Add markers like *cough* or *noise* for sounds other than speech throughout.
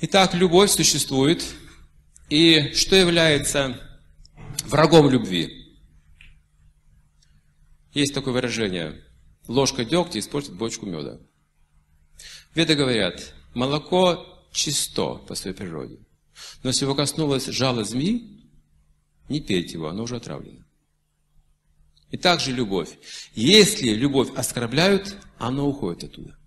Итак, любовь существует. И что является врагом любви? Есть такое выражение. Ложка дегтя испортит бочку меда. Веды говорят, молоко чисто по своей природе. Но если его коснулось жало змеи, не пейте его, оно уже отравлено. И также любовь. Если любовь оскорбляют, она уходит оттуда.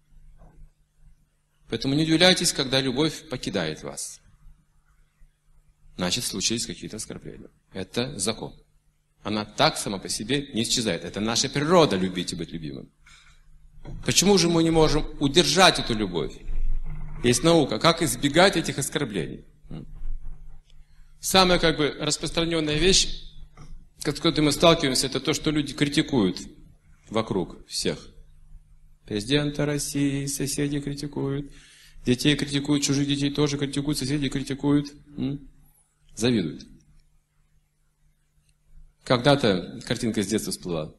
Поэтому не удивляйтесь, когда любовь покидает вас. Значит, случились какие-то оскорбления. Это закон. Она так сама по себе не исчезает. Это наша природа любить и быть любимым. Почему же мы не можем удержать эту любовь? Есть наука, как избегать этих оскорблений. Самая как бы распространенная вещь, с которой мы сталкиваемся, это то, что люди критикуют вокруг всех. Президента России, соседи критикуют, детей критикуют, чужих детей тоже критикуют, соседи критикуют, завидуют. Когда-то картинка с детства всплыла.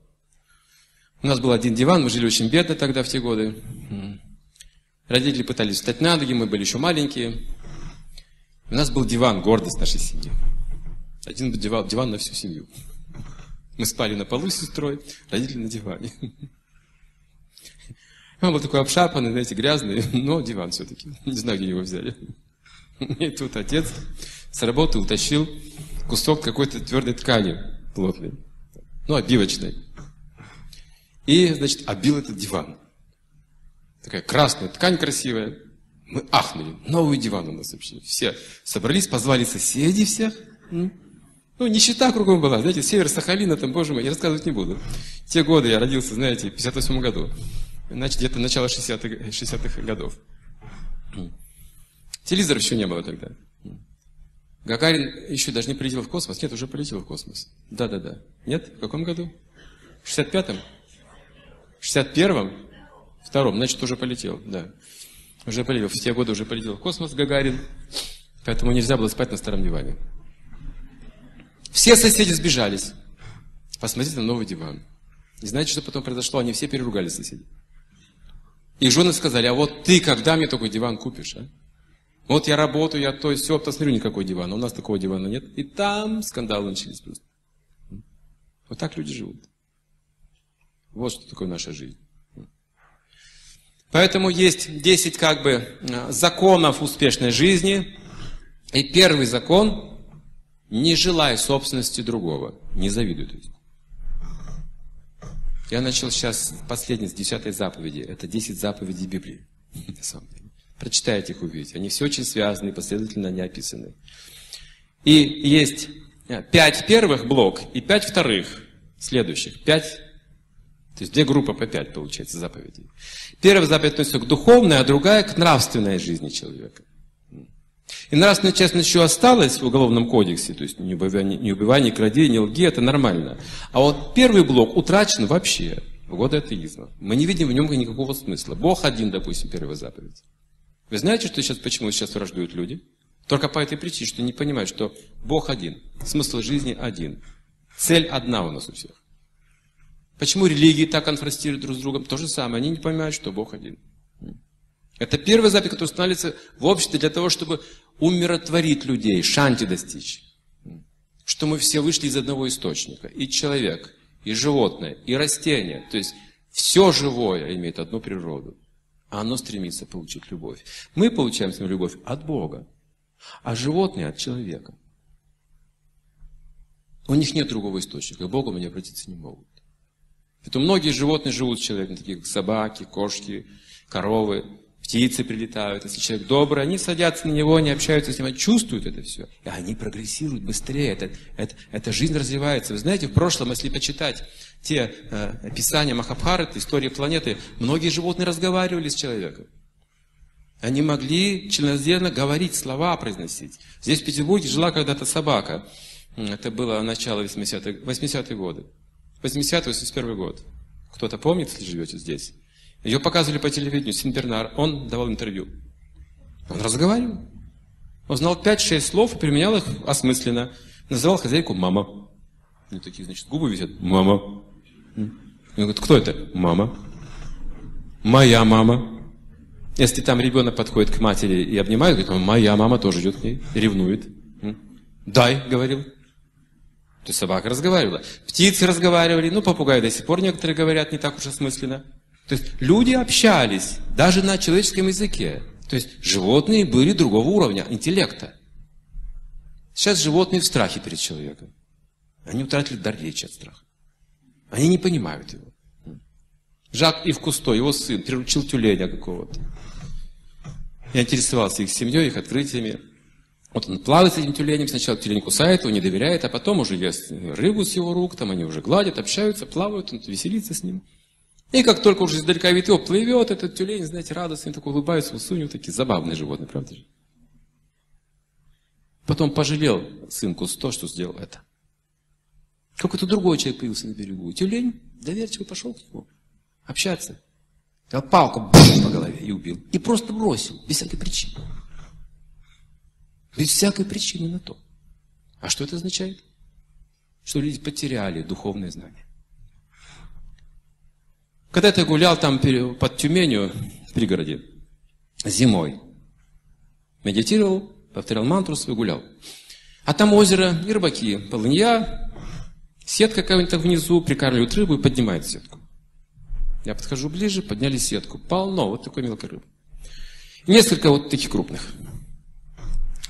У нас был один диван, мы жили очень бедно тогда, в те годы. Родители пытались встать на ноги, мы были еще маленькие. У нас был диван, гордость нашей семьи. Один диван, диван на всю семью. Мы спали на полу с сестрой, родители на диване. *laughs* Он был такой обшарпанный, знаете, грязный, *laughs* но диван все-таки. Не знаю, где его взяли. *laughs* И тут отец с работы утащил кусок какой-то твердой ткани плотной, ну, обивочной. И, значит, обил этот диван. Такая красная ткань красивая. Мы ахнули. Новый диван у нас вообще. Все собрались, позвали соседей всех. Ну, нищета кругом была. Знаете, север Сахалина, там, боже мой, я рассказывать не буду. те годы я родился, знаете, в 58 году. Значит, где-то начало 60-х 60 годов. Телевизора еще не было тогда. Гагарин еще даже не полетел в космос. Нет, уже полетел в космос. Да-да-да. Нет? В каком году? В 65-м? В 61-м? Втором. Значит, уже полетел, да. Уже полетел. В те годы уже полетел в космос Гагарин. Поэтому нельзя было спать на старом диване. Все соседи сбежались. Посмотрите на новый диван. И знаете, что потом произошло? Они все переругали соседей. И жены сказали, а вот ты когда мне такой диван купишь, а? Вот я работаю, я то есть все, посмотрю, никакой диван. У нас такого дивана нет. И там скандалы начались просто. Вот так люди живут. Вот что такое наша жизнь. Поэтому есть 10 как бы законов успешной жизни. И первый закон – не желай собственности другого, не завидуй. То есть. Я начал сейчас последний с десятой заповеди. Это 10 заповедей Библии. *laughs* На самом деле. Прочитайте их, увидите. Они все очень связаны, последовательно они описаны. И есть э, пять первых блок и пять вторых следующих. Пять, то есть две группы по пять, получается, заповедей. Первая заповедь относится к духовной, а другая к нравственной жизни человека. И нравственная часть еще осталась в Уголовном кодексе, то есть не убивай, не, убивай, не кради, не лги, это нормально. А вот первый блок утрачен вообще в годы атеизма. Мы не видим в нем никакого смысла. Бог один, допустим, первая заповедь. Вы знаете, что сейчас, почему сейчас враждуют люди? Только по этой причине, что не понимают, что Бог один, смысл жизни один, цель одна у нас у всех. Почему религии так конфрастируют друг с другом? То же самое, они не понимают, что Бог один. Это первая заповедь, которая устанавливается в обществе для того, чтобы умиротворить людей, шанти достичь. Что мы все вышли из одного источника. И человек, и животное, и растение. То есть все живое имеет одну природу а оно стремится получить любовь. Мы получаем с ним любовь от Бога, а животные от человека. У них нет другого источника, к Богу они обратиться не могут. Поэтому многие животные живут с человеком, такие как собаки, кошки, коровы, птицы прилетают. Если человек добрый, они садятся на него, они общаются с ним, они чувствуют это все. И они прогрессируют быстрее, это, это, эта жизнь развивается. Вы знаете, в прошлом, если почитать те э, описания Махабхараты, истории планеты, многие животные разговаривали с человеком. Они могли членораздельно говорить, слова произносить. Здесь в Петербурге жила когда-то собака. Это было начало 80-х 80 годы. 80-81 год. Кто-то помнит, если живете здесь? Ее показывали по телевидению, Синбернар. Он давал интервью. Он разговаривал. Он знал 5-6 слов и применял их осмысленно. Называл хозяйку мама. У такие, значит, губы висят. Мама. Он говорит, кто это? Мама. Моя мама. Если там ребенок подходит к матери и обнимает, говорит, моя мама тоже идет к ней, ревнует. Дай, говорил. То есть собака разговаривала. Птицы разговаривали, ну, попугаи до сих пор некоторые говорят не так уж осмысленно. То есть люди общались даже на человеческом языке. То есть животные были другого уровня интеллекта. Сейчас животные в страхе перед человеком. Они утратили дар речи от страха. Они не понимают его. Жак Ив Кусто, его сын, приручил тюленя какого-то. Я интересовался их семьей, их открытиями. Вот он плавает с этим тюленем, сначала тюлень кусает его, не доверяет, а потом уже ест рыбу с его рук, там они уже гладят, общаются, плавают, он веселится с ним. И как только уже издалека его, плывет этот тюлень, знаете, радостный, такой улыбается, усы у такие забавные животные, правда же? Потом пожалел сын Кусто, что сделал это. Какой-то другой человек появился на берегу. Тюлень доверчиво пошел к нему общаться. Дал палку бум, по голове и убил. И просто бросил, без всякой причины. Без всякой причины на то. А что это означает? Что люди потеряли духовное знание. Когда-то я гулял там под Тюменью, в пригороде, зимой. Медитировал, повторял мантру свою, гулял. А там озеро и рыбаки, полынья, сетка какая-нибудь внизу, прикармливают рыбу и поднимают сетку. Я подхожу ближе, подняли сетку. Полно вот такой мелкой рыбы. И несколько вот таких крупных.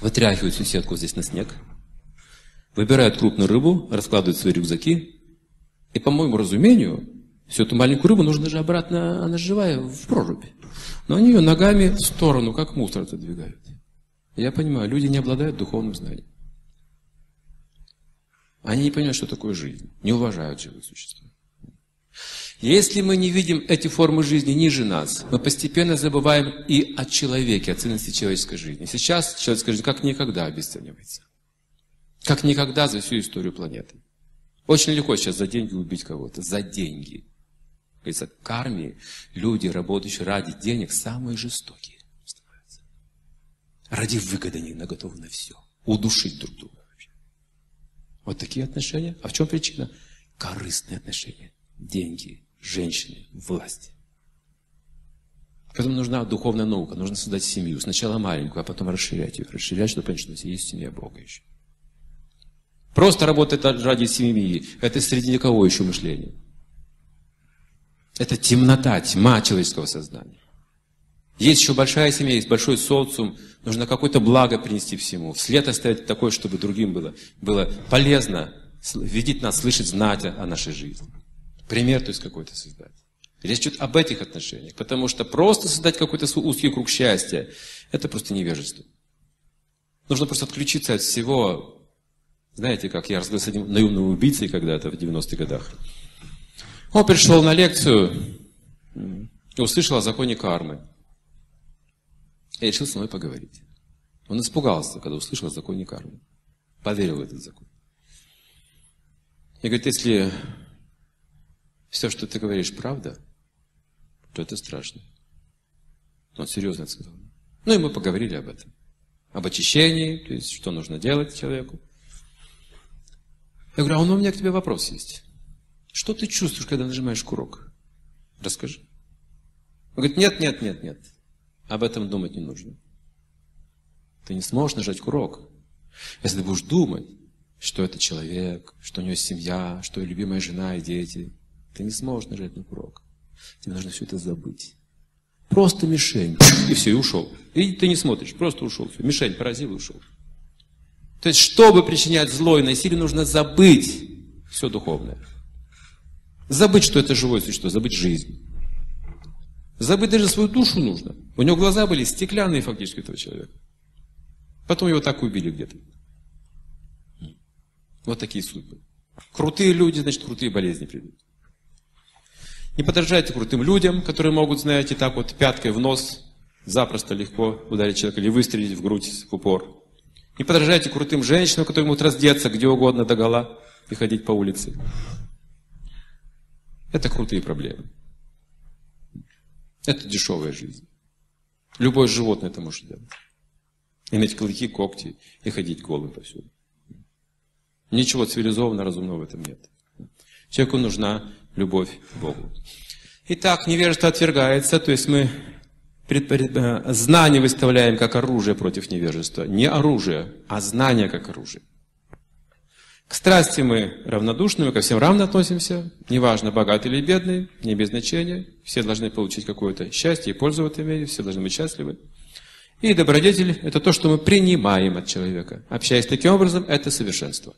Вытряхивают всю сетку здесь на снег. Выбирают крупную рыбу, раскладывают свои рюкзаки. И, по моему разумению, всю эту маленькую рыбу нужно же обратно, она живая, в прорубь. Но они ее ногами в сторону, как мусор отодвигают. Я понимаю, люди не обладают духовным знанием. Они не понимают, что такое жизнь, не уважают живых существ. Если мы не видим эти формы жизни ниже нас, мы постепенно забываем и о человеке, о ценности человеческой жизни. Сейчас человеческая жизнь как никогда обесценивается. Как никогда за всю историю планеты. Очень легко сейчас за деньги убить кого-то. За деньги. Говорится, к армии люди, работающие ради денег, самые жестокие становятся. Ради выгоды они готовы на все. Удушить друг друга. Вот такие отношения. А в чем причина? Корыстные отношения. Деньги, женщины, власть. Поэтому нужна духовная наука, нужно создать семью. Сначала маленькую, а потом расширять ее. Расширять, чтобы понять, что есть семья Бога еще. Просто работать ради семьи – это среди кого еще мышление? Это темнота, тьма человеческого сознания. Есть еще большая семья, есть большой социум. Нужно какое-то благо принести всему. Вслед оставить такое, чтобы другим было, было полезно видеть нас, слышать, знать о нашей жизни. Пример, то есть какой-то создать. Речь идет об этих отношениях, потому что просто создать какой-то узкий круг счастья, это просто невежество. Нужно просто отключиться от всего. Знаете, как я разговаривал с одним наемным убийцей когда-то в 90-х годах. Он пришел на лекцию и услышал о законе кармы. И решил со мной поговорить. Он испугался, когда услышал о законе кармы. Поверил в этот закон. И говорит, если все, что ты говоришь, правда, то это страшно. Он серьезно это сказал. Ну и мы поговорили об этом. Об очищении, то есть что нужно делать человеку. Я говорю, а у меня к тебе вопрос есть. Что ты чувствуешь, когда нажимаешь курок? Расскажи. Он говорит, нет, нет, нет, нет. Об этом думать не нужно. Ты не сможешь нажать курок. Если ты будешь думать, что это человек, что у него семья, что любимая жена и дети, ты не сможешь нажать на курок. Тебе нужно все это забыть. Просто мишень. И все, и ушел. И ты не смотришь, просто ушел. Все. Мишень поразил и ушел. То есть, чтобы причинять зло и насилие, нужно забыть все духовное. Забыть, что это живое существо, забыть жизнь. Забыть даже свою душу нужно. У него глаза были стеклянные фактически этого человека. Потом его так убили где-то. Вот такие судьбы. Крутые люди, значит, крутые болезни придут. Не подражайте крутым людям, которые могут, знаете, так вот пяткой в нос запросто легко ударить человека или выстрелить в грудь в упор. Не подражайте крутым женщинам, которые могут раздеться где угодно до гола и ходить по улице. Это крутые проблемы. Это дешевая жизнь. Любое животное это может делать. Иметь клыки, когти и ходить голым повсюду. Ничего цивилизованного, разумного в этом нет. Человеку нужна любовь к Богу. Итак, невежество отвергается, то есть мы э, знание выставляем как оружие против невежества. Не оружие, а знание как оружие. К страсти мы равнодушны, мы ко всем равно относимся. Неважно, богатый или бедный, не без значения. Все должны получить какое-то счастье и пользу в этом мире, все должны быть счастливы. И добродетель – это то, что мы принимаем от человека. Общаясь таким образом, это совершенство.